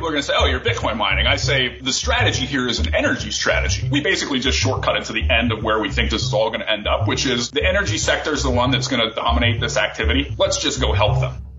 people are going to say, oh, you're Bitcoin mining. I say the strategy here is an energy strategy. We basically just shortcut it to the end of where we think this is all going to end up, which is the energy sector is the one that's going to dominate this activity. Let's just go help them.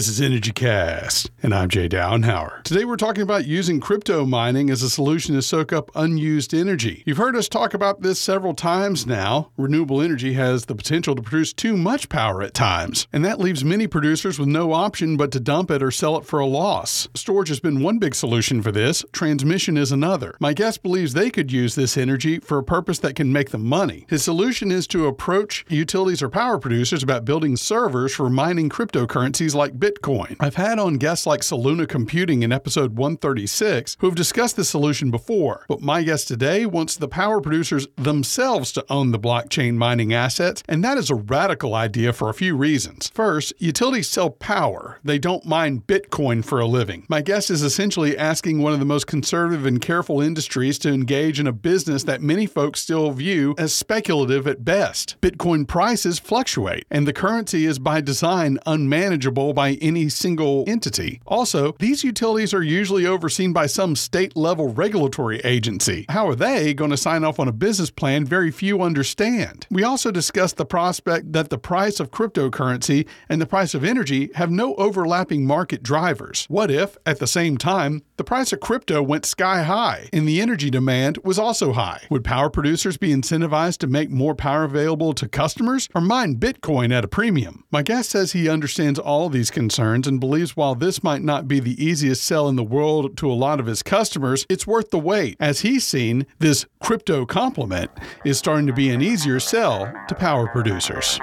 This is Energy Cast, and I'm Jay Downhauer. Today we're talking about using crypto mining as a solution to soak up unused energy. You've heard us talk about this several times now. Renewable energy has the potential to produce too much power at times, and that leaves many producers with no option but to dump it or sell it for a loss. Storage has been one big solution for this, transmission is another. My guest believes they could use this energy for a purpose that can make them money. His solution is to approach utilities or power producers about building servers for mining cryptocurrencies like Bitcoin. I've had on guests like Soluna Computing in episode 136 who have discussed this solution before, but my guest today wants the power producers themselves to own the blockchain mining assets, and that is a radical idea for a few reasons. First, utilities sell power, they don't mine Bitcoin for a living. My guest is essentially asking one of the most conservative and careful industries to engage in a business that many folks still view as speculative at best. Bitcoin prices fluctuate, and the currency is by design unmanageable by any single entity. Also, these utilities are usually overseen by some state level regulatory agency. How are they going to sign off on a business plan very few understand? We also discussed the prospect that the price of cryptocurrency and the price of energy have no overlapping market drivers. What if, at the same time, the price of crypto went sky high and the energy demand was also high? Would power producers be incentivized to make more power available to customers or mine Bitcoin at a premium? My guest says he understands all these concerns and believes while this might not be the easiest sell in the world to a lot of his customers, it's worth the wait. As he's seen, this crypto complement is starting to be an easier sell to power producers.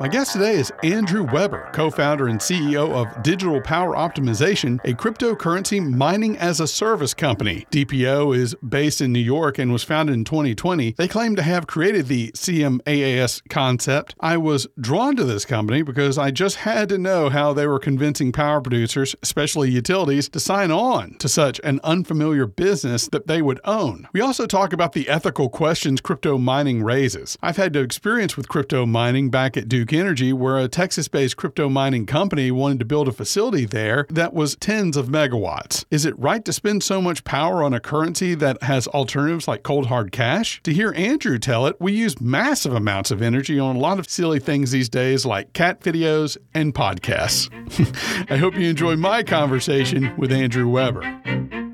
My guest today is Andrew Webber, co founder and CEO of Digital Power Optimization, a cryptocurrency mining as a service company. DPO is based in New York and was founded in 2020. They claim to have created the CMAAS concept. I was drawn to this company because I just had to know how they were convincing power producers, especially utilities, to sign on to such an unfamiliar business that they would own. We also talk about the ethical questions crypto mining raises. I've had to experience with crypto mining back at Duke Energy, where a Texas based crypto mining company wanted to build a facility there that was tens of megawatts. Is it right to spend so much power on a currency that has alternatives like cold hard cash? To hear Andrew tell it, we use massive amounts of energy on a lot of silly things these days like cat videos and podcasts. I hope you enjoy my conversation with Andrew Webber.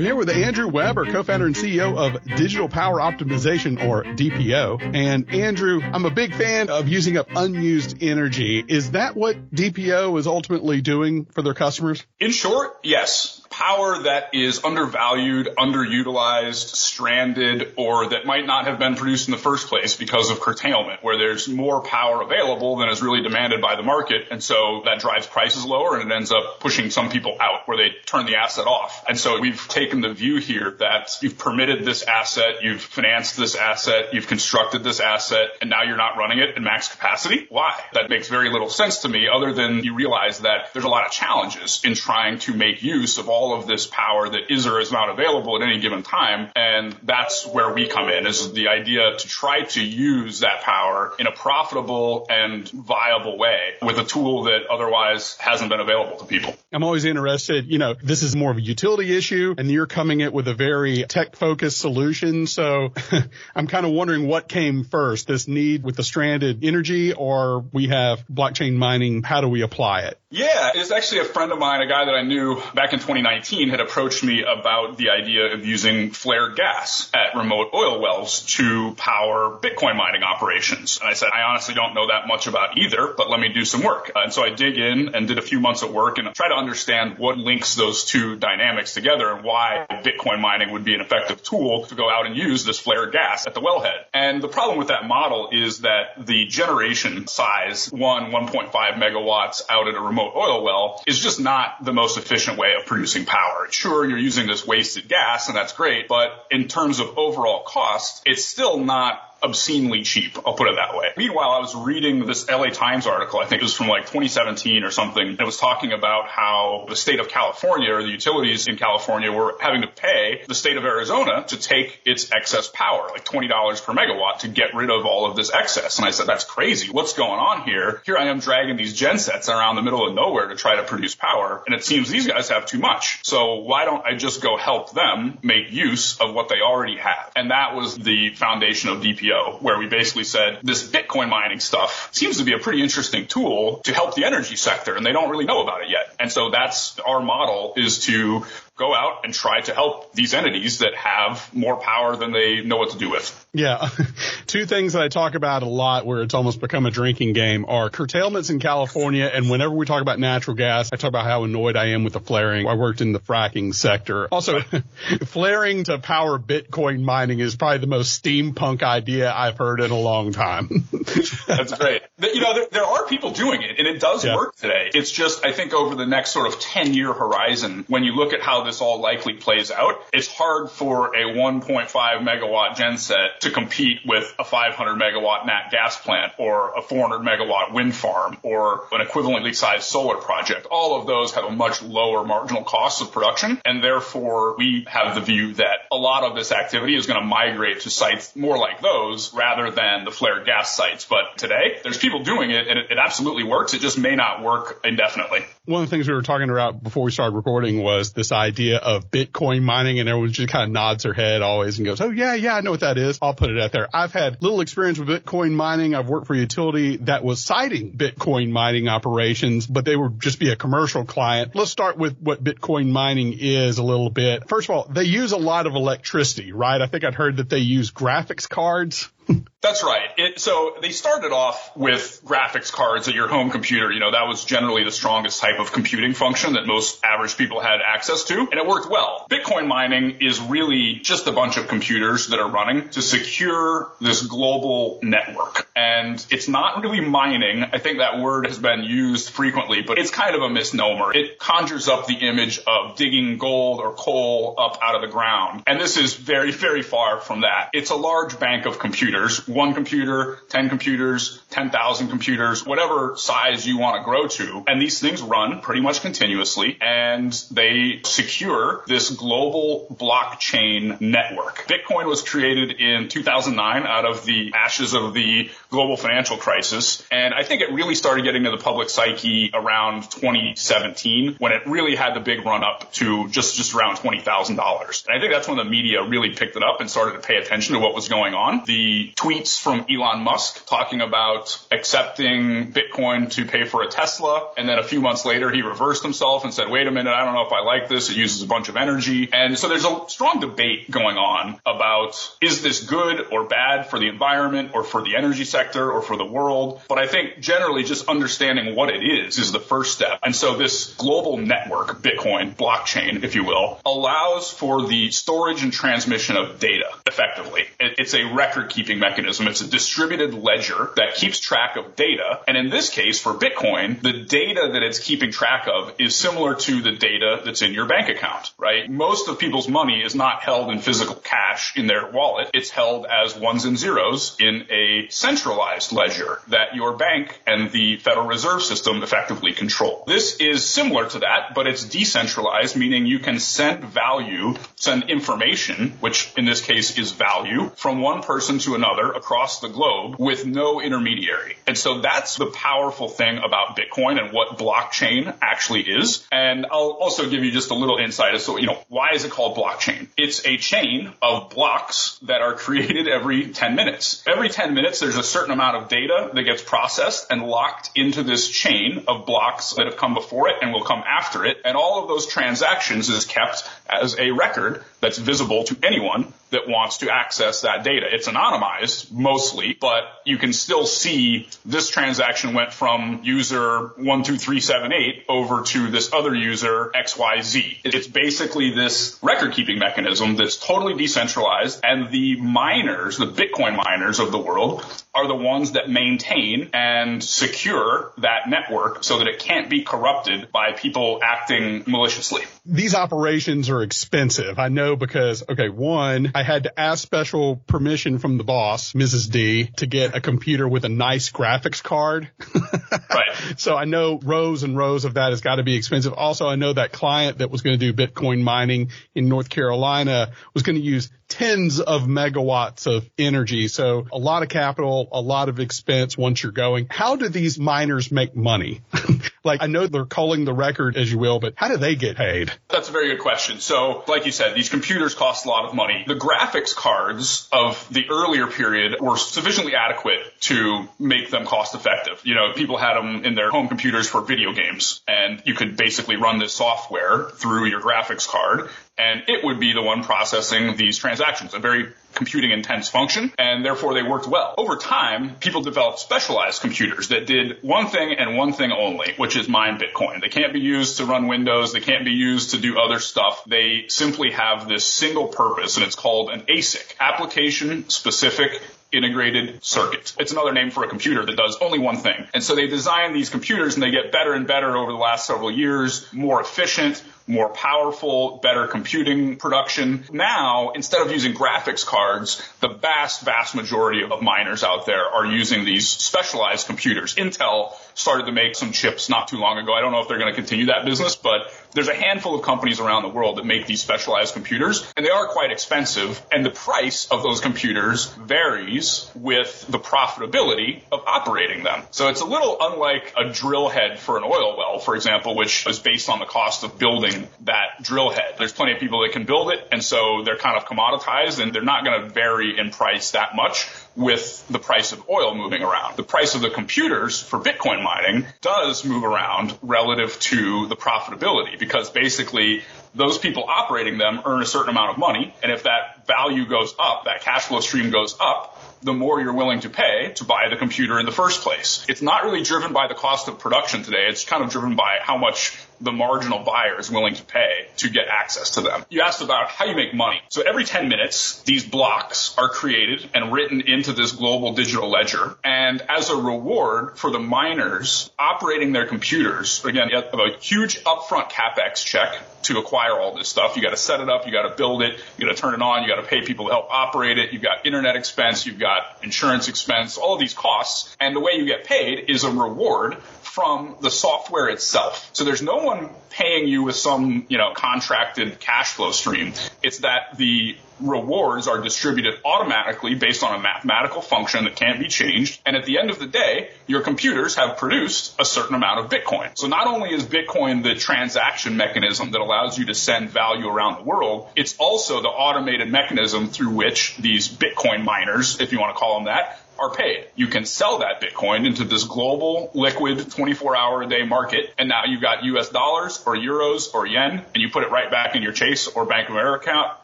We're here with Andrew Webber, co-founder and CEO of Digital Power Optimization or DPO. And Andrew, I'm a big fan of using up unused energy. Is that what DPO is ultimately doing for their customers? In short, yes. Power that is undervalued, underutilized, stranded, or that might not have been produced in the first place because of curtailment, where there's more power available than is really demanded by the market. And so that drives prices lower and it ends up pushing some people out where they turn the asset off. And so we've taken the view here that you've permitted this asset, you've financed this asset, you've constructed this asset, and now you're not running it in max capacity. Why? That makes very little sense to me other than you realize that there's a lot of challenges in trying to make use of all of this power that is or is not available at any given time. And that's where we come in is the idea to try to use that power in a profitable and viable way with a tool that otherwise hasn't been available to people. I'm always interested, you know, this is more of a utility issue and you're coming it with a very tech focused solution. So I'm kind of wondering what came first, this need with the stranded energy or we have blockchain mining. How do we apply it? Yeah, it's actually a friend of mine, a guy that I knew back in 2019 2019 had approached me about the idea of using flared gas at remote oil wells to power Bitcoin mining operations. And I said, I honestly don't know that much about either, but let me do some work. And so I dig in and did a few months of work and try to understand what links those two dynamics together and why Bitcoin mining would be an effective tool to go out and use this flared gas at the wellhead. And the problem with that model is that the generation size, one, 1.5 megawatts out at a remote oil well is just not the most efficient way of producing power. Sure, you're using this wasted gas and that's great, but in terms of overall cost, it's still not obscenely cheap. I'll put it that way. Meanwhile, I was reading this LA Times article. I think it was from like 2017 or something. And It was talking about how the state of California or the utilities in California were having to pay the state of Arizona to take its excess power, like $20 per megawatt to get rid of all of this excess. And I said, that's crazy. What's going on here? Here I am dragging these gensets around the middle of nowhere to try to produce power. And it seems these guys have too much. So why don't I just go help them make use of what they already have? And that was the foundation of DPO where we basically said this Bitcoin mining stuff seems to be a pretty interesting tool to help the energy sector, and they don't really know about it yet. And so that's our model is to go out and try to help these entities that have more power than they know what to do with. Yeah. Two things that I talk about a lot where it's almost become a drinking game are curtailments in California. And whenever we talk about natural gas, I talk about how annoyed I am with the flaring. I worked in the fracking sector. Also, flaring to power Bitcoin mining is probably the most steampunk idea I've heard in a long time. That's great. You know, there, there, are people doing it and it does yeah. work today. It's just, I think over the next sort of 10 year horizon, when you look at how this all likely plays out, it's hard for a 1.5 megawatt genset to compete with a 500 megawatt nat gas plant or a 400 megawatt wind farm or an equivalently sized solar project. All of those have a much lower marginal cost of production. And therefore we have the view that a lot of this activity is going to migrate to sites more like those rather than the flared gas sites. But today there's people doing it and it, it absolutely works. It just may not work indefinitely. One of the things we were talking about before we started recording was this idea idea of Bitcoin mining and everyone just kind of nods their head always and goes, Oh yeah, yeah, I know what that is. I'll put it out there. I've had little experience with Bitcoin mining. I've worked for a utility that was siting Bitcoin mining operations, but they would just be a commercial client. Let's start with what Bitcoin mining is a little bit. First of all, they use a lot of electricity, right? I think I'd heard that they use graphics cards. That's right. It, so they started off with graphics cards at your home computer. You know, that was generally the strongest type of computing function that most average people had access to, and it worked well. Bitcoin mining is really just a bunch of computers that are running to secure this global network. And it's not really mining. I think that word has been used frequently, but it's kind of a misnomer. It conjures up the image of digging gold or coal up out of the ground. And this is very, very far from that. It's a large bank of computers one computer, 10 computers, 10,000 computers, whatever size you want to grow to. And these things run pretty much continuously and they secure this global blockchain network. Bitcoin was created in 2009 out of the ashes of the global financial crisis. And I think it really started getting to the public psyche around 2017 when it really had the big run up to just, just around $20,000. And I think that's when the media really picked it up and started to pay attention to what was going on. The tweets from Elon Musk talking about accepting Bitcoin to pay for a Tesla. And then a few months later, he reversed himself and said, wait a minute, I don't know if I like this. It uses a bunch of energy. And so there's a strong debate going on about is this good or bad for the environment or for the energy sector or for the world? But I think generally just understanding what it is is the first step. And so this global network, Bitcoin, blockchain, if you will, allows for the storage and transmission of data effectively. It's a record keeping mechanism. It's a distributed ledger that keeps track of data. And in this case, for Bitcoin, the data that it's keeping track of is similar to the data that's in your bank account, right? Most of people's money is not held in physical cash in their wallet. It's held as ones and zeros in a centralized ledger that your bank and the Federal Reserve System effectively control. This is similar to that, but it's decentralized, meaning you can send value, send information, which in this case is value from one person to another across the globe with no intermediary. And so that's the powerful thing about Bitcoin and what blockchain actually is. And I'll also give you just a little insight as to, you know, why is it called blockchain? It's a chain of blocks that are created every 10 minutes. Every 10 minutes, there's a certain amount of data that gets processed and locked into this chain of blocks that have come before it and will come after it. And all of those transactions is kept as a record that's visible to anyone that wants to access that data. It's anonymized mostly, but you can still see this transaction went from user 12378 over to this other user XYZ. It's basically this record keeping mechanism that's totally decentralized and the miners, the Bitcoin miners of the world are the ones that maintain and secure that network so that it can't be corrupted by people acting maliciously. These operations are expensive. I know because, okay, one, I had to ask special permission from the boss, Mrs. D, to get a computer with a nice graphics card. right. So I know rows and rows of that has got to be expensive. Also, I know that client that was going to do Bitcoin mining in North Carolina was going to use tens of megawatts of energy. So a lot of capital, a lot of expense once you're going. How do these miners make money? like I know they're calling the record as you will, but how do they get paid? That's a very good question. So like you said, these computers cost a lot of money. The graphics cards of the earlier period were sufficiently adequate to make them cost effective. You know, people had them in their home computers for video games and you could basically run this software through your graphics card and it would be the one processing these transactions, a very computing intense function, and therefore they worked well. Over time, people developed specialized computers that did one thing and one thing only, which is mine Bitcoin. They can't be used to run Windows, they can't be used to do other stuff. They simply have this single purpose, and it's called an ASIC, application specific integrated circuit. It's another name for a computer that does only one thing. And so they design these computers and they get better and better over the last several years, more efficient, more powerful, better computing production. Now, instead of using graphics cards, the vast, vast majority of miners out there are using these specialized computers. Intel started to make some chips not too long ago. I don't know if they're going to continue that business, but there's a handful of companies around the world that make these specialized computers and they are quite expensive and the price of those computers varies with the profitability of operating them. So it's a little unlike a drill head for an oil well, for example, which is based on the cost of building that drill head. There's plenty of people that can build it and so they're kind of commoditized and they're not going to vary in price that much with the price of oil moving around. The price of the computers for Bitcoin mining does move around relative to the profitability because basically those people operating them earn a certain amount of money. And if that value goes up, that cash flow stream goes up, the more you're willing to pay to buy the computer in the first place. It's not really driven by the cost of production today. It's kind of driven by how much the marginal buyer is willing to pay to get access to them. You asked about how you make money. So every 10 minutes, these blocks are created and written into this global digital ledger. And as a reward for the miners operating their computers, again, a huge upfront capex check to acquire all this stuff. You got to set it up, you got to build it, you got to turn it on, you got to pay people to help operate it. You've got internet expense, you've got insurance expense, all of these costs. And the way you get paid is a reward from the software itself. So there's no one paying you with some, you know, contracted cash flow stream. It's that the rewards are distributed automatically based on a mathematical function that can't be changed. And at the end of the day, your computers have produced a certain amount of Bitcoin. So not only is Bitcoin the transaction mechanism that allows you to send value around the world, it's also the automated mechanism through which these Bitcoin miners, if you want to call them that, are paid. You can sell that Bitcoin into this global liquid 24 hour a day market. And now you've got US dollars or euros or yen and you put it right back in your Chase or Bank of America account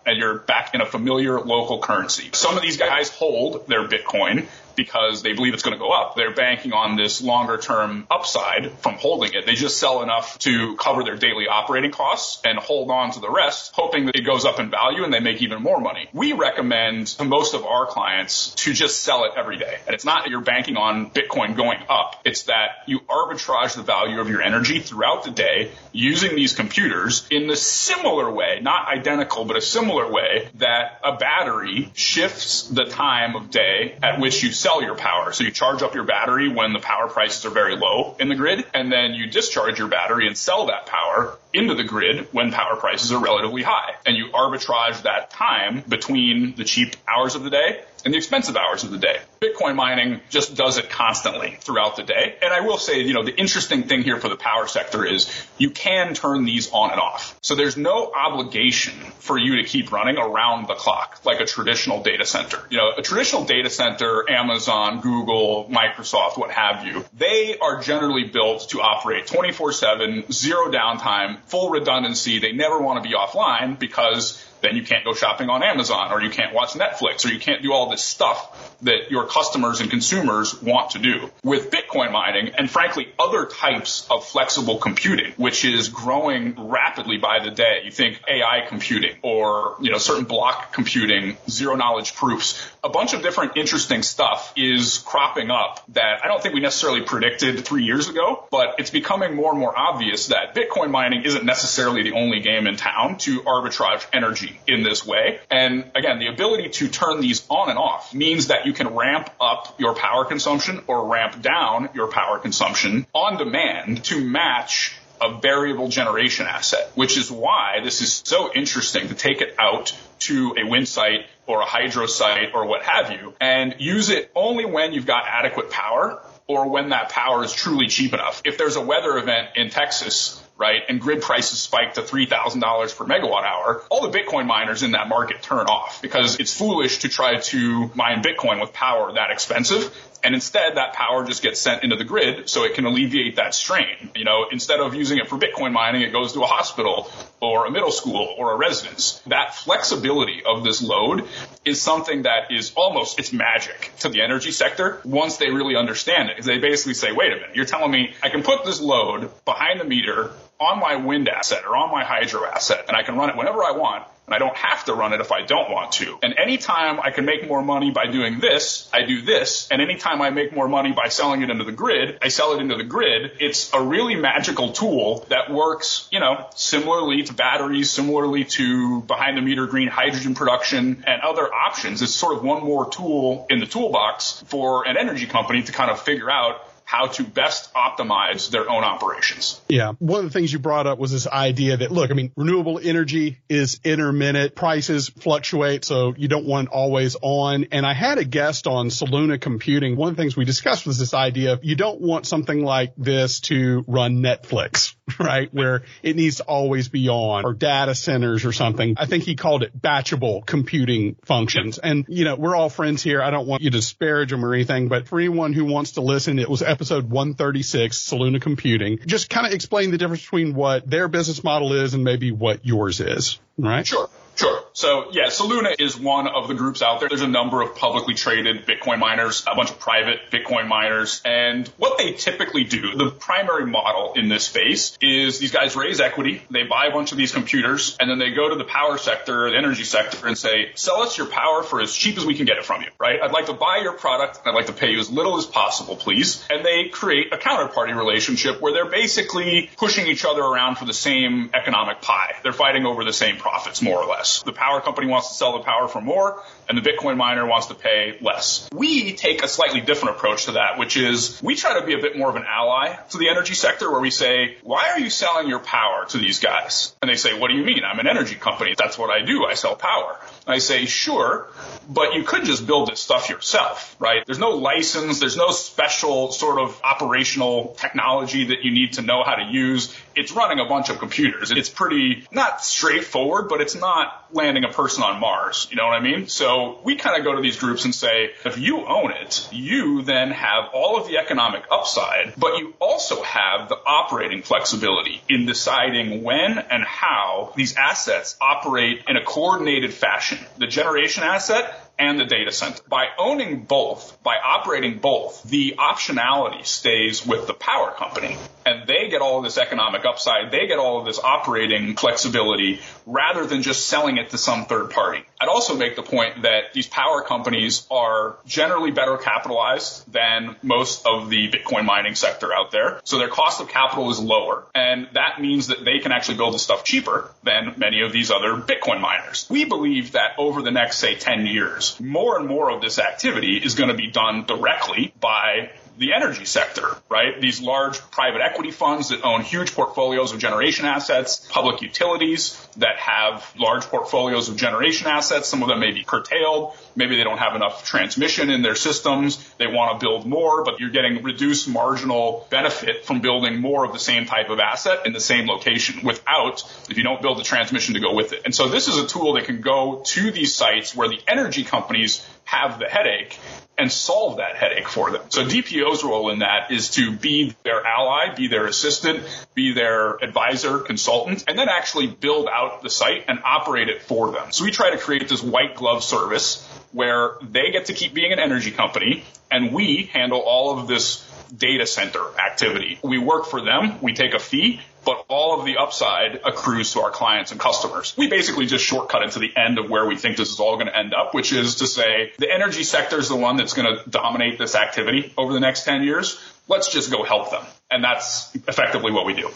and you're back in a familiar local currency. Some of these guys hold their Bitcoin because they believe it's going to go up. They're banking on this longer term upside from holding it. They just sell enough to cover their daily operating costs and hold on to the rest, hoping that it goes up in value and they make even more money. We recommend to most of our clients to just sell it every day. And it's not that you're banking on Bitcoin going up. It's that you arbitrage the value of your energy throughout the day using these computers in the similar way, not identical, but a similar way that a battery shifts the time of day at which you sell your power. So you charge up your battery when the power prices are very low in the grid, and then you discharge your battery and sell that power into the grid when power prices are relatively high. And you arbitrage that time between the cheap hours of the day and the expensive hours of the day. Bitcoin mining just does it constantly throughout the day. And I will say, you know, the interesting thing here for the power sector is you can turn these on and off. So there's no obligation for you to keep running around the clock like a traditional data center. You know, a traditional data center, Amazon, Google, Microsoft, what have you, they are generally built to operate 24 7, zero downtime, full redundancy. They never want to be offline because then you can't go shopping on Amazon or you can't watch Netflix or you can't do all this stuff that your customers and consumers want to do. With Bitcoin mining and frankly other types of flexible computing, which is growing rapidly by the day. You think AI computing or, you know, certain block computing, zero knowledge proofs, a bunch of different interesting stuff is cropping up that I don't think we necessarily predicted three years ago, but it's becoming more and more obvious that Bitcoin mining isn't necessarily the only game in town to arbitrage energy in this way. And again, the ability to turn these on and off means that you can ramp up your power consumption or ramp down your power consumption on demand to match a variable generation asset, which is why this is so interesting to take it out to a wind site or a hydro site or what have you and use it only when you've got adequate power or when that power is truly cheap enough. If there's a weather event in Texas right? And grid prices spike to $3,000 per megawatt hour, all the Bitcoin miners in that market turn off because it's foolish to try to mine Bitcoin with power that expensive. And instead, that power just gets sent into the grid so it can alleviate that strain. You know, instead of using it for Bitcoin mining, it goes to a hospital or a middle school or a residence. That flexibility of this load is something that is almost, it's magic to the energy sector once they really understand it. They basically say, wait a minute, you're telling me I can put this load behind the meter on my wind asset or on my hydro asset and I can run it whenever I want and I don't have to run it if I don't want to. And anytime I can make more money by doing this, I do this. And anytime I make more money by selling it into the grid, I sell it into the grid. It's a really magical tool that works, you know, similarly to batteries, similarly to behind the meter green hydrogen production and other options. It's sort of one more tool in the toolbox for an energy company to kind of figure out how to best optimize their own operations. Yeah. One of the things you brought up was this idea that, look, I mean, renewable energy is intermittent. Prices fluctuate. So you don't want always on. And I had a guest on Soluna Computing. One of the things we discussed was this idea of you don't want something like this to run Netflix, right? Where it needs to always be on or data centers or something. I think he called it batchable computing functions. And, you know, we're all friends here. I don't want you to disparage them or anything, but for anyone who wants to listen, it was episode 136, Soluna Computing. Just kind of explain the difference between what their business model is and maybe what yours is, right? Sure. Sure. So yeah, Soluna is one of the groups out there. There's a number of publicly traded Bitcoin miners, a bunch of private Bitcoin miners, and what they typically do, the primary model in this space is these guys raise equity, they buy a bunch of these computers, and then they go to the power sector, the energy sector, and say, sell us your power for as cheap as we can get it from you, right? I'd like to buy your product, and I'd like to pay you as little as possible, please. And they create a counterparty relationship where they're basically pushing each other around for the same economic pie. They're fighting over the same profits, more or less less. The power company wants to sell the power for more and the Bitcoin miner wants to pay less. We take a slightly different approach to that, which is we try to be a bit more of an ally to the energy sector where we say, why are you selling your power to these guys? And they say, what do you mean? I'm an energy company. That's what I do. I sell power. I say, sure, but you could just build this stuff yourself, right? There's no license. There's no special sort of operational technology that you need to know how to use. It's running a bunch of computers. It's pretty not straightforward, but it's not landing a person on Mars. You know what I mean? So we kind of go to these groups and say, if you own it, you then have all of the economic upside, but you also have the operating flexibility in deciding when and how these assets operate in a coordinated fashion. The generation asset and the data center. By owning both, by operating both, the optionality stays with the power company. And they get all of this economic upside. They get all of this operating flexibility rather than just selling it to some third party. I'd also make the point that these power companies are generally better capitalized than most of the Bitcoin mining sector out there. So their cost of capital is lower. And that means that they can actually build the stuff cheaper than many of these other Bitcoin miners. We believe that over the next, say, 10 years, more and more of this activity is going to be done directly by the energy sector, right? These large private equity funds that own huge portfolios of generation assets, public utilities that have large portfolios of generation assets. Some of them may be curtailed. Maybe they don't have enough transmission in their systems. They want to build more, but you're getting reduced marginal benefit from building more of the same type of asset in the same location without, if you don't build the transmission to go with it. And so this is a tool that can go to these sites where the energy companies have the headache and solve that headache for them. So DPO's role in that is to be their ally, be their assistant, be their advisor, consultant, and then actually build out the site and operate it for them. So we try to create this white glove service where they get to keep being an energy company and we handle all of this data center activity. We work for them, we take a fee, but all of the upside accrues to our clients and customers. We basically just shortcut it to the end of where we think this is all going to end up, which is to say the energy sector is the one that's going to dominate this activity over the next 10 years. Let's just go help them. And that's effectively what we do.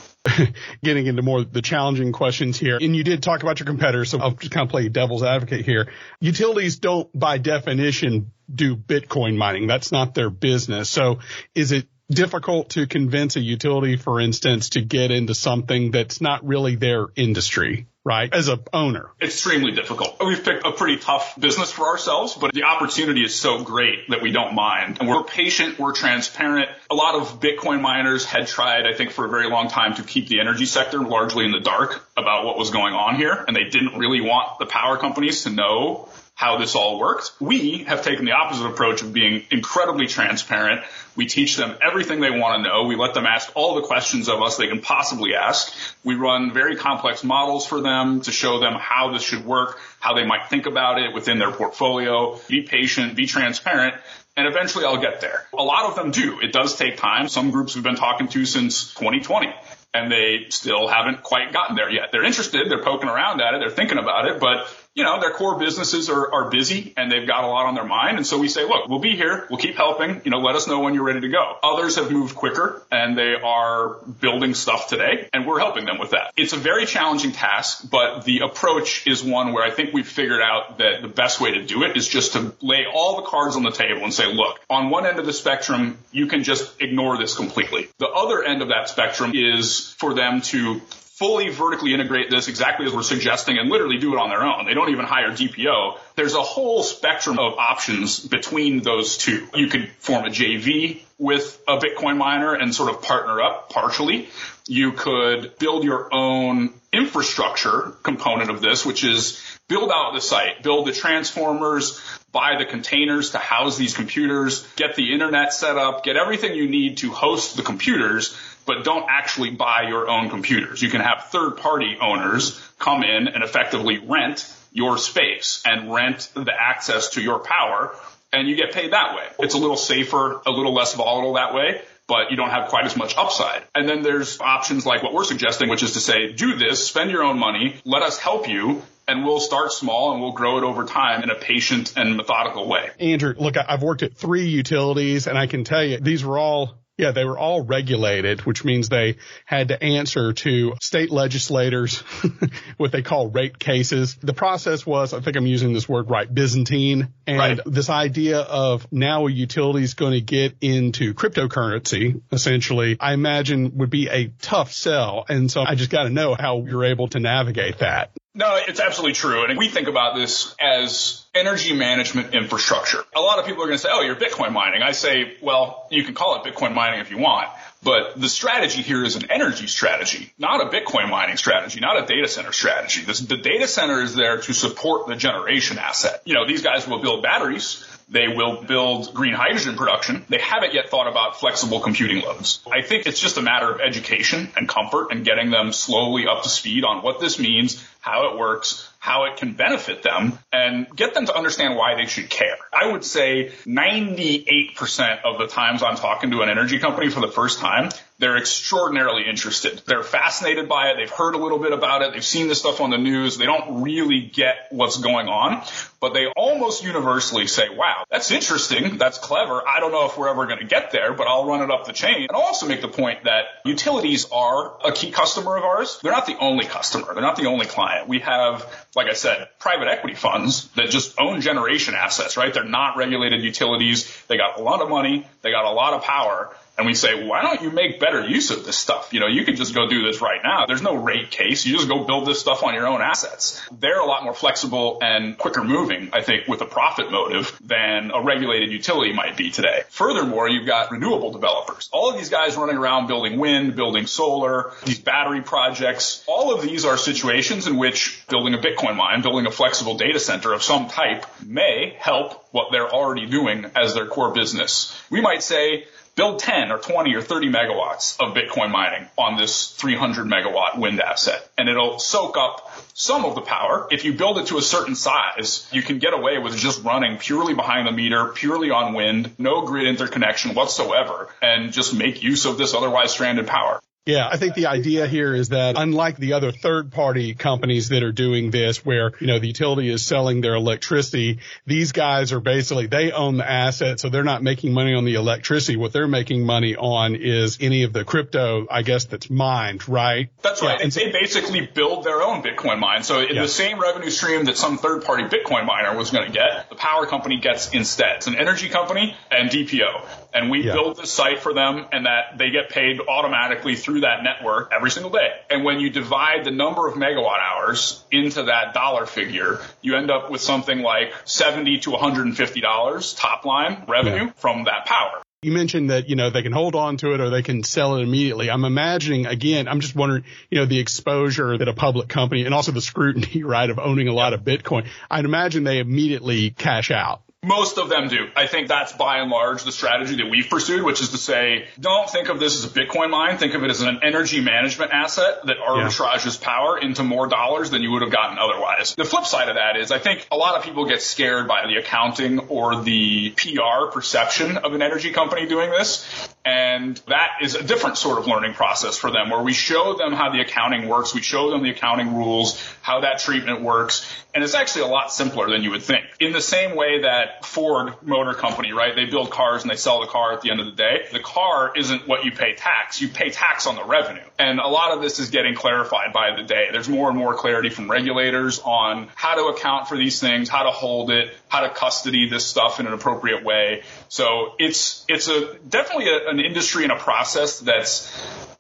Getting into more the challenging questions here. And you did talk about your competitors, so I'll just kind of play devil's advocate here. Utilities don't by definition do Bitcoin mining. That's not their business. So is it difficult to convince a utility, for instance, to get into something that's not really their industry? right? As a owner. Extremely difficult. We've picked a pretty tough business for ourselves, but the opportunity is so great that we don't mind. And we're patient, we're transparent. A lot of Bitcoin miners had tried, I think, for a very long time to keep the energy sector largely in the dark about what was going on here. And they didn't really want the power companies to know how this all worked. We have taken the opposite approach of being incredibly transparent. We teach them everything they want to know. We let them ask all the questions of us they can possibly ask. We run very complex models for them to show them how this should work, how they might think about it within their portfolio. Be patient, be transparent, and eventually I'll get there. A lot of them do. It does take time. Some groups we've been talking to since 2020 and they still haven't quite gotten there yet. They're interested. They're poking around at it. They're thinking about it, but you know, their core businesses are, are busy and they've got a lot on their mind. And so we say, look, we'll be here. We'll keep helping. You know, let us know when you're ready to go. Others have moved quicker and they are building stuff today and we're helping them with that. It's a very challenging task, but the approach is one where I think we've figured out that the best way to do it is just to lay all the cards on the table and say, look, on one end of the spectrum, you can just ignore this completely. The other end of that spectrum is for them to fully vertically integrate this exactly as we're suggesting and literally do it on their own. They don't even hire DPO. There's a whole spectrum of options between those two. You could form a JV with a Bitcoin miner and sort of partner up partially. You could build your own infrastructure component of this, which is build out the site, build the transformers, buy the containers to house these computers, get the internet set up, get everything you need to host the computers but don't actually buy your own computers. You can have third party owners come in and effectively rent your space and rent the access to your power and you get paid that way. It's a little safer, a little less volatile that way, but you don't have quite as much upside. And then there's options like what we're suggesting, which is to say, do this, spend your own money, let us help you, and we'll start small and we'll grow it over time in a patient and methodical way. Andrew, look, I've worked at three utilities and I can tell you these were all yeah, they were all regulated, which means they had to answer to state legislators, what they call rate cases. The process was, I think I'm using this word right, Byzantine. And right. this idea of now a utility is going to get into cryptocurrency, essentially, I imagine would be a tough sell. And so I just got to know how you're able to navigate that. No, it's absolutely true. And we think about this as energy management infrastructure. A lot of people are going to say, oh, you're Bitcoin mining. I say, well, you can call it Bitcoin mining if you want. But the strategy here is an energy strategy, not a Bitcoin mining strategy, not a data center strategy. This, the data center is there to support the generation asset. You know, these guys will build batteries they will build green hydrogen production. They haven't yet thought about flexible computing loads. I think it's just a matter of education and comfort and getting them slowly up to speed on what this means, how it works, how it can benefit them and get them to understand why they should care. I would say 98% of the times I'm talking to an energy company for the first time, they're extraordinarily interested. They're fascinated by it. They've heard a little bit about it. They've seen this stuff on the news. They don't really get what's going on, but they almost universally say, wow, that's interesting. That's clever. I don't know if we're ever going to get there, but I'll run it up the chain. And I'll also make the point that utilities are a key customer of ours. They're not the only customer. They're not the only client. We have, like I said, private equity funds that just own generation assets, right? They're not regulated utilities. They got a lot of money. They got a lot of power and we say, why don't you make better use of this stuff? You know, you could just go do this right now. There's no rate case. You just go build this stuff on your own assets. They're a lot more flexible and quicker moving, I think, with a profit motive than a regulated utility might be today. Furthermore, you've got renewable developers. All of these guys running around building wind, building solar, these battery projects. All of these are situations in which building a Bitcoin mine, building a flexible data center of some type may help what they're already doing as their core business. We might say, build 10 or 20 or 30 megawatts of Bitcoin mining on this 300 megawatt wind asset and it'll soak up some of the power. If you build it to a certain size, you can get away with just running purely behind the meter, purely on wind, no grid interconnection whatsoever, and just make use of this otherwise stranded power. Yeah, I think the idea here is that unlike the other third party companies that are doing this where, you know, the utility is selling their electricity, these guys are basically, they own the asset. So they're not making money on the electricity. What they're making money on is any of the crypto, I guess, that's mined, right? That's right. Yeah, and they basically build their own Bitcoin mine. So yeah. the same revenue stream that some third party Bitcoin miner was going to get, the power company gets instead. It's an energy company and DPO. And we yeah. build the site for them and that they get paid automatically through through that network every single day. And when you divide the number of megawatt hours into that dollar figure, you end up with something like 70 to $150 top line revenue yeah. from that power. You mentioned that, you know, they can hold on to it or they can sell it immediately. I'm imagining again, I'm just wondering, you know, the exposure that a public company and also the scrutiny, right, of owning a lot of Bitcoin. I'd imagine they immediately cash out. Most of them do. I think that's by and large the strategy that we've pursued, which is to say, don't think of this as a Bitcoin mine. Think of it as an energy management asset that arbitrages yeah. power into more dollars than you would have gotten otherwise. The flip side of that is I think a lot of people get scared by the accounting or the PR perception of an energy company doing this. And that is a different sort of learning process for them where we show them how the accounting works. We show them the accounting rules, how that treatment works. And it's actually a lot simpler than you would think. In the same way that Ford Motor Company, right? They build cars and they sell the car at the end of the day. The car isn't what you pay tax. You pay tax on the revenue. And a lot of this is getting clarified by the day. There's more and more clarity from regulators on how to account for these things, how to hold it, how to custody this stuff in an appropriate way. So it's, it's a definitely a, an industry and a process that's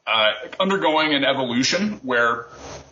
uh, undergoing an evolution where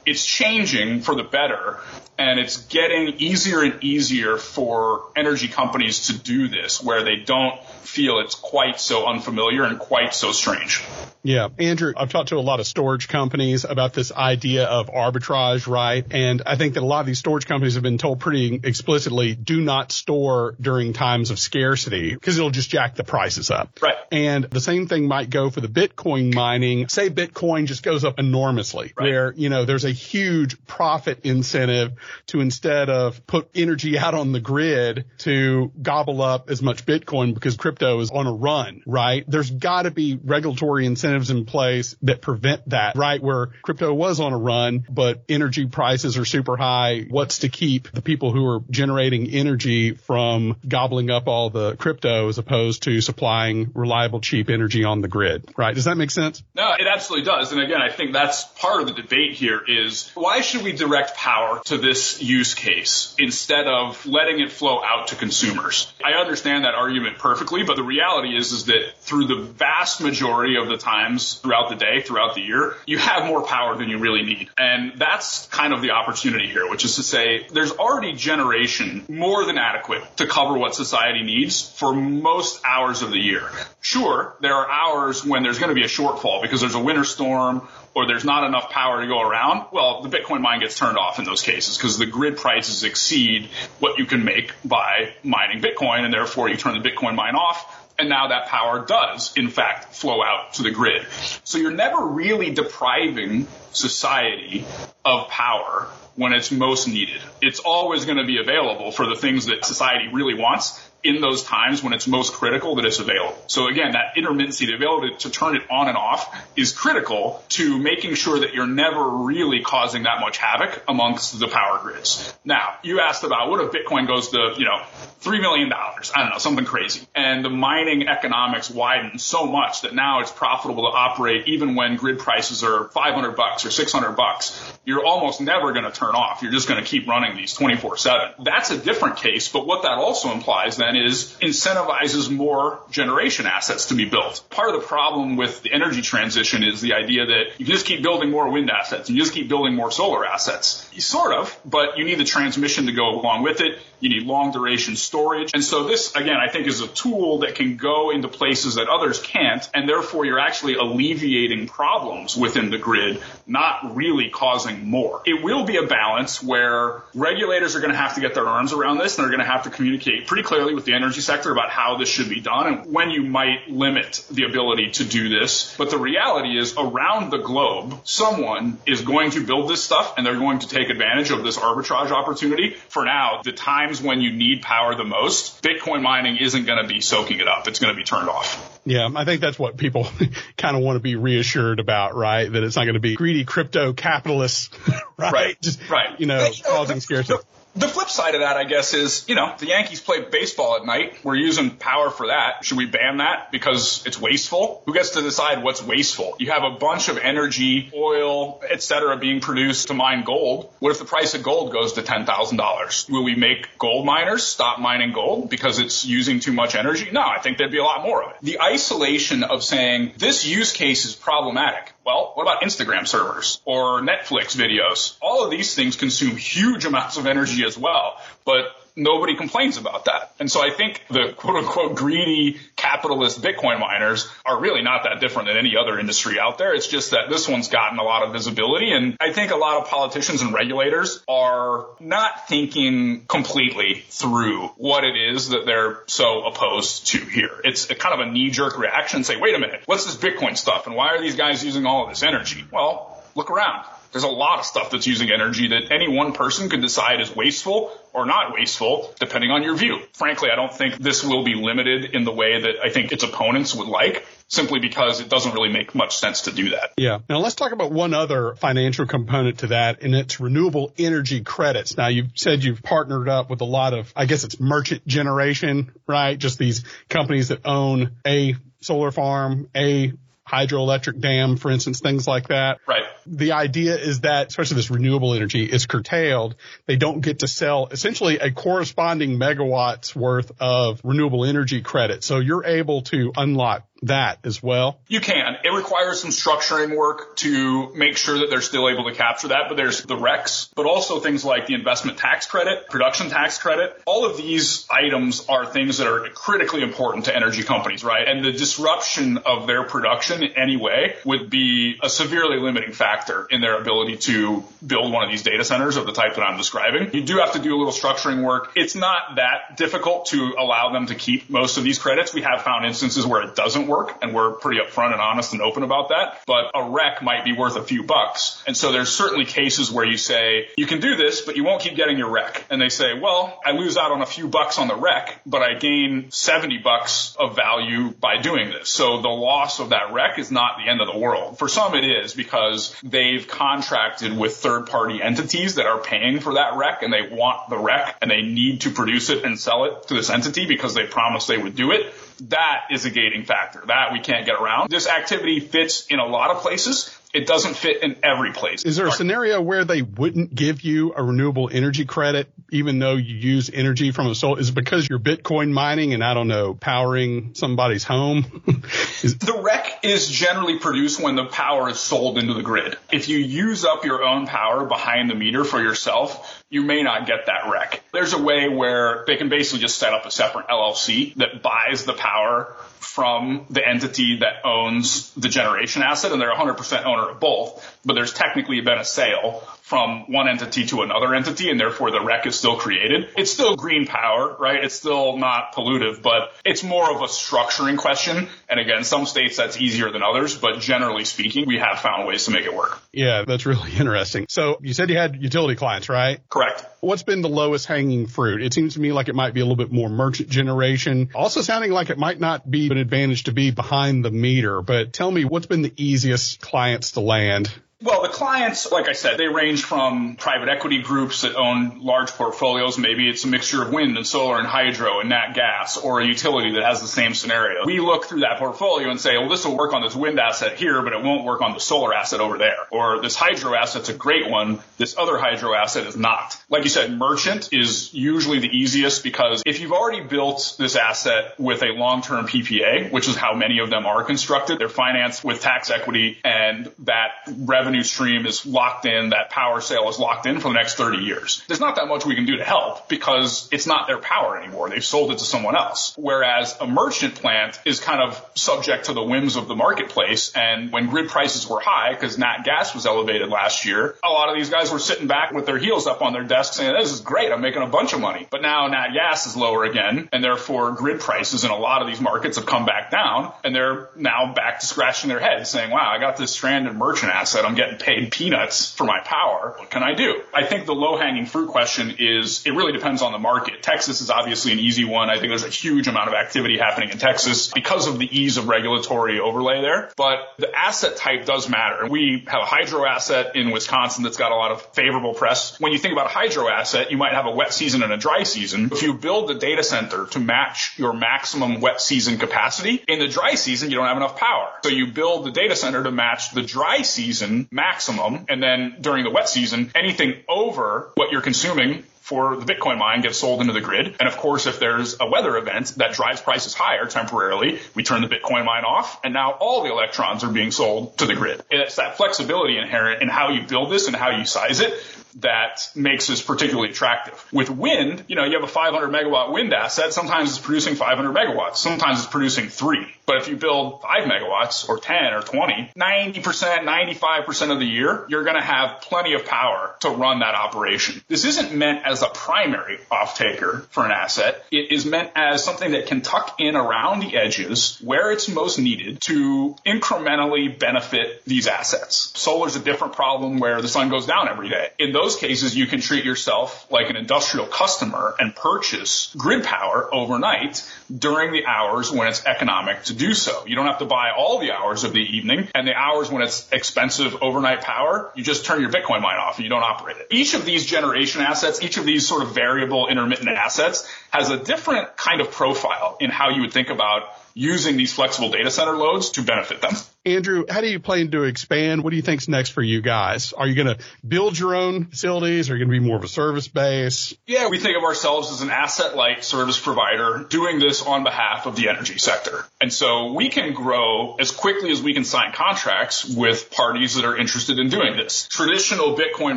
it's changing for the better and it's getting easier and easier for energy companies to do this where they don't feel it's quite so unfamiliar and quite so strange. Yeah. Andrew, I've talked to a lot of storage companies about this idea of arbitrage, right? And I think that a lot of these storage companies have been told pretty explicitly, do not store during times of scarcity because it'll just jack the prices up. Right. And the same thing might go for the Bitcoin mining. Say Bitcoin just goes up enormously right. where, you know, there's a huge profit incentive to instead of put energy out on the grid to gobble up as much Bitcoin because crypto is on a run, right? There's got to be regulatory incentives in place that prevent that, right? Where crypto was on a run, but energy prices are super high. What's to keep the people who are generating energy from gobbling up all the crypto as opposed to supplying reliable, cheap energy on the grid, right? Does that make sense? No, it absolutely does. And again, I think that's part of the debate here is why should we direct power to this use case instead of letting it flow out to consumers. I understand that argument perfectly, but the reality is, is that through the vast majority of the times throughout the day, throughout the year, you have more power than you really need. And that's kind of the opportunity here, which is to say there's already generation more than adequate to cover what society needs for most hours of the year. Sure, there are hours when there's going to be a shortfall because there's a winter storm or there's not enough power to go around, well, the Bitcoin mine gets turned off in those cases because the grid prices exceed what you can make by mining Bitcoin, and therefore you turn the Bitcoin mine off. And now that power does, in fact, flow out to the grid. So you're never really depriving society of power when it's most needed. It's always going to be available for the things that society really wants in those times when it's most critical that it's available. So again, that intermittency, the ability to turn it on and off is critical to making sure that you're never really causing that much havoc amongst the power grids. Now, you asked about what if Bitcoin goes to, you know, $3 million. I don't know, something crazy. And the mining economics widen so much that now it's profitable to operate even when grid prices are 500 bucks or 600 bucks. You're almost never going to turn off. You're just going to keep running these 24 7. That's a different case, but what that also implies then is incentivizes more generation assets to be built. Part of the problem with the energy transition is the idea that you can just keep building more wind assets. You just keep building more solar assets. Sort of, but you need the transmission to go along with it. You need long duration storage. And so this, again, I think is a tool that can go into places that others can't. And therefore you're actually alleviating problems within the grid, not really causing more. It will be a balance where regulators are going to have to get their arms around this and they're going to have to communicate pretty clearly with the energy sector about how this should be done and when you might limit the ability to do this. But the reality is around the globe, someone is going to build this stuff and they're going to take advantage of this arbitrage opportunity. For now, the times when you need power the most, Bitcoin mining isn't going to be soaking it up. It's going to be turned off. Yeah, I think that's what people kind of want to be reassured about, right? That it's not going to be greedy crypto capitalists, right? Right. Just, right. You know, causing scarcity. The flip side of that, I guess, is, you know, the Yankees play baseball at night. We're using power for that. Should we ban that because it's wasteful? Who gets to decide what's wasteful? You have a bunch of energy, oil, et cetera, being produced to mine gold. What if the price of gold goes to $10,000? Will we make gold miners stop mining gold because it's using too much energy? No, I think there'd be a lot more of it. The isolation of saying this use case is problematic. Well, what about Instagram servers or Netflix videos? All of these things consume huge amounts of energy as well, but nobody complains about that. And so I think the quote unquote greedy capitalist Bitcoin miners are really not that different than any other industry out there. It's just that this one's gotten a lot of visibility. And I think a lot of politicians and regulators are not thinking completely through what it is that they're so opposed to here. It's kind of a knee jerk reaction. Say, wait a minute, what's this Bitcoin stuff? And why are these guys using all of this energy? Well, look around. There's a lot of stuff that's using energy that any one person could decide is wasteful or not wasteful, depending on your view. Frankly, I don't think this will be limited in the way that I think its opponents would like simply because it doesn't really make much sense to do that. Yeah. Now let's talk about one other financial component to that, and it's renewable energy credits. Now you've said you've partnered up with a lot of, I guess it's merchant generation, right? Just these companies that own a solar farm, a hydroelectric dam, for instance, things like that. Right. The idea is that, especially this renewable energy, is curtailed. They don't get to sell essentially a corresponding megawatts worth of renewable energy credit. So you're able to unlock that as well? You can. It requires some structuring work to make sure that they're still able to capture that. But there's the RECs, but also things like the investment tax credit, production tax credit. All of these items are things that are critically important to energy companies, right? And the disruption of their production in any way would be a severely limiting factor in their ability to build one of these data centers of the type that I'm describing. You do have to do a little structuring work. It's not that difficult to allow them to keep most of these credits. We have found instances where it doesn't work, and we're pretty upfront and honest and open about that. But a REC might be worth a few bucks. And so there's certainly cases where you say, you can do this, but you won't keep getting your REC. And they say, well, I lose out on a few bucks on the REC, but I gain 70 bucks of value by doing this. So the loss of that REC is not the end of the world. For some it is because they've contracted with third party entities that are paying for that REC and they want the REC and they need to produce it and sell it to this entity because they promised they would do it. That is a gating factor. That we can't get around. This activity fits in a lot of places. It doesn't fit in every place. Is there a scenario where they wouldn't give you a renewable energy credit even though you use energy from a solar? Is it because you're Bitcoin mining and I don't know, powering somebody's home? is- the REC is generally produced when the power is sold into the grid. If you use up your own power behind the meter for yourself, you may not get that REC. There's a way where they can basically just set up a separate LLC that buys the power from the entity that owns the generation asset and they're 100% owner of both, but there's technically been a sale from one entity to another entity and therefore the REC is still created. It's still green power, right? It's still not pollutive, but it's more of a structuring question. And again, some states that's easier than others, but generally speaking, we have found ways to make it work. Yeah, that's really interesting. So you said you had utility clients, right? Correct. Correct. What's been the lowest hanging fruit? It seems to me like it might be a little bit more merchant generation. Also sounding like it might not be an advantage to be behind the meter, but tell me what's been the easiest clients to land? Well, the clients, like I said, they range from private equity groups that own large portfolios. Maybe it's a mixture of wind and solar and hydro and nat gas or a utility that has the same scenario. We look through that portfolio and say, well, this will work on this wind asset here, but it won't work on the solar asset over there. Or this hydro asset's a great one. This other hydro asset is not. Like you said, merchant is usually the easiest because if you've already built this asset with a long-term PPA, which is how many of them are constructed, they're financed with tax equity and that revenue revenue stream is locked in, that power sale is locked in for the next 30 years. There's not that much we can do to help because it's not their power anymore. They've sold it to someone else. Whereas a merchant plant is kind of subject to the whims of the marketplace. And when grid prices were high, because nat gas was elevated last year, a lot of these guys were sitting back with their heels up on their desks saying, this is great. I'm making a bunch of money. But now nat gas is lower again. And therefore grid prices in a lot of these markets have come back down. And they're now back to scratching their heads saying, wow, I got this stranded merchant asset. I'm getting paid peanuts for my power. What can I do? I think the low hanging fruit question is it really depends on the market. Texas is obviously an easy one. I think there's a huge amount of activity happening in Texas because of the ease of regulatory overlay there. But the asset type does matter. We have a hydro asset in Wisconsin that's got a lot of favorable press. When you think about a hydro asset, you might have a wet season and a dry season. If you build the data center to match your maximum wet season capacity, in the dry season, you don't have enough power. So you build the data center to match the dry season maximum. And then during the wet season, anything over what you're consuming for the Bitcoin mine gets sold into the grid. And of course, if there's a weather event that drives prices higher temporarily, we turn the Bitcoin mine off and now all the electrons are being sold to the grid. It's that flexibility inherent in how you build this and how you size it that makes this particularly attractive. With wind, you know, you have a 500 megawatt wind asset. Sometimes it's producing 500 megawatts. Sometimes it's producing three. But if you build five megawatts or 10 or 20, 90%, 95% of the year, you're going to have plenty of power to run that operation. This isn't meant as a primary off taker for an asset. It is meant as something that can tuck in around the edges where it's most needed to incrementally benefit these assets. Solar's a different problem where the sun goes down every day. In those cases, you can treat yourself like an industrial customer and purchase grid power overnight during the hours when it's economic to do so. You don't have to buy all the hours of the evening and the hours when it's expensive overnight power, you just turn your Bitcoin mine off and you don't operate it. Each of these generation assets, each of these sort of variable intermittent assets has a different kind of profile in how you would think about using these flexible data center loads to benefit them. Andrew, how do you plan to expand? What do you think's next for you guys? Are you going to build your own facilities? Are you going to be more of a service base? Yeah, we think of ourselves as an asset light service provider doing this on behalf of the energy sector. And so we can grow as quickly as we can sign contracts with parties that are interested in doing this. Traditional Bitcoin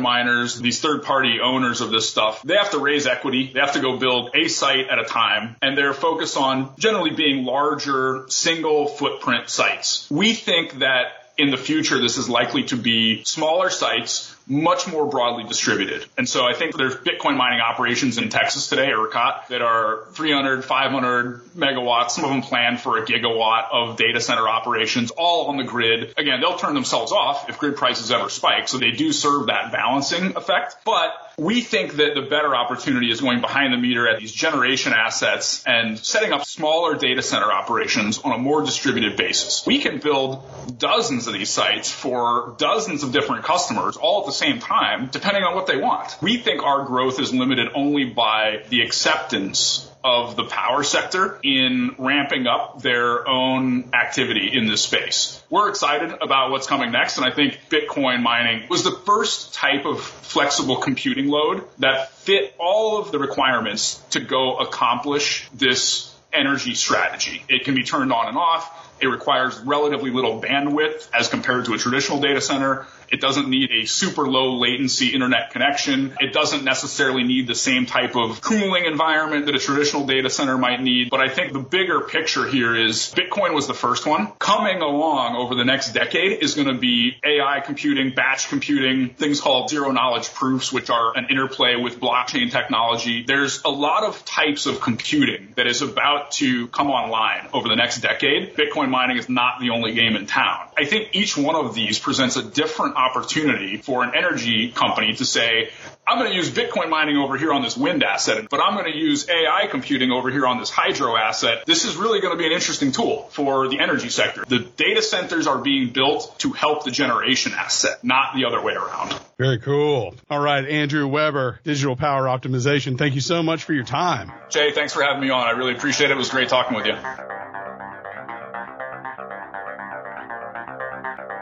miners, these third party owners of this stuff, they have to raise equity. They have to go build a site at a time and they're focused on generally being larger larger single footprint sites. We think that in the future, this is likely to be smaller sites, much more broadly distributed. And so I think there's Bitcoin mining operations in Texas today, ERCOT, that are 300, 500 megawatts, some of them planned for a gigawatt of data center operations, all on the grid. Again, they'll turn themselves off if grid prices ever spike. So they do serve that balancing effect. But we think that the better opportunity is going behind the meter at these generation assets and setting up smaller data center operations on a more distributed basis. We can build dozens of these sites for dozens of different customers all at the same time, depending on what they want. We think our growth is limited only by the acceptance of the power sector in ramping up their own activity in this space. We're excited about what's coming next, and I think Bitcoin mining was the first type of flexible computing load that fit all of the requirements to go accomplish this energy strategy. It can be turned on and off. It requires relatively little bandwidth as compared to a traditional data center. It doesn't need a super low latency internet connection. It doesn't necessarily need the same type of cooling environment that a traditional data center might need. But I think the bigger picture here is Bitcoin was the first one. Coming along over the next decade is going to be AI computing, batch computing, things called zero knowledge proofs, which are an interplay with blockchain technology. There's a lot of types of computing that is about to come online over the next decade. Bitcoin mining is not the only game in town. I think each one of these presents a different opportunity for an energy company to say, I'm going to use Bitcoin mining over here on this wind asset, but I'm going to use AI computing over here on this hydro asset. This is really going to be an interesting tool for the energy sector. The data centers are being built to help the generation asset, not the other way around. Very cool. All right, Andrew Webber, Digital Power Optimization. Thank you so much for your time. Jay, thanks for having me on. I really appreciate it. It was great talking with you.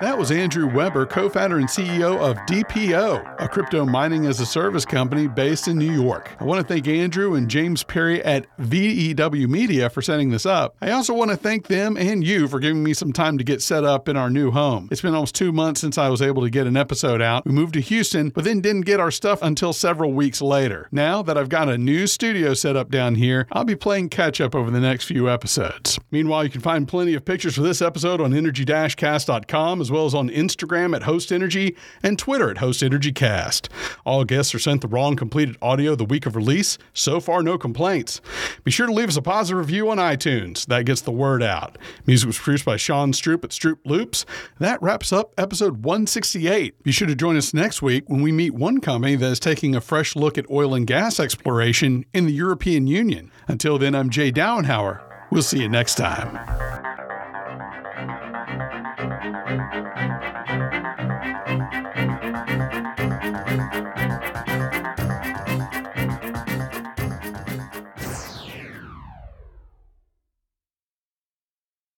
That was Andrew Webber, co founder and CEO of DPO, a crypto mining as a service company based in New York. I want to thank Andrew and James Perry at VEW Media for setting this up. I also want to thank them and you for giving me some time to get set up in our new home. It's been almost two months since I was able to get an episode out. We moved to Houston, but then didn't get our stuff until several weeks later. Now that I've got a new studio set up down here, I'll be playing catch up over the next few episodes. Meanwhile, you can find plenty of pictures for this episode on energy-cast.com as as well as on Instagram at Host Energy and Twitter at Host Energy Cast. All guests are sent the wrong completed audio the week of release. So far, no complaints. Be sure to leave us a positive review on iTunes. That gets the word out. Music was produced by Sean Stroop at Stroop Loops. That wraps up episode 168. Be sure to join us next week when we meet one company that is taking a fresh look at oil and gas exploration in the European Union. Until then, I'm Jay Dowenhauer. We'll see you next time.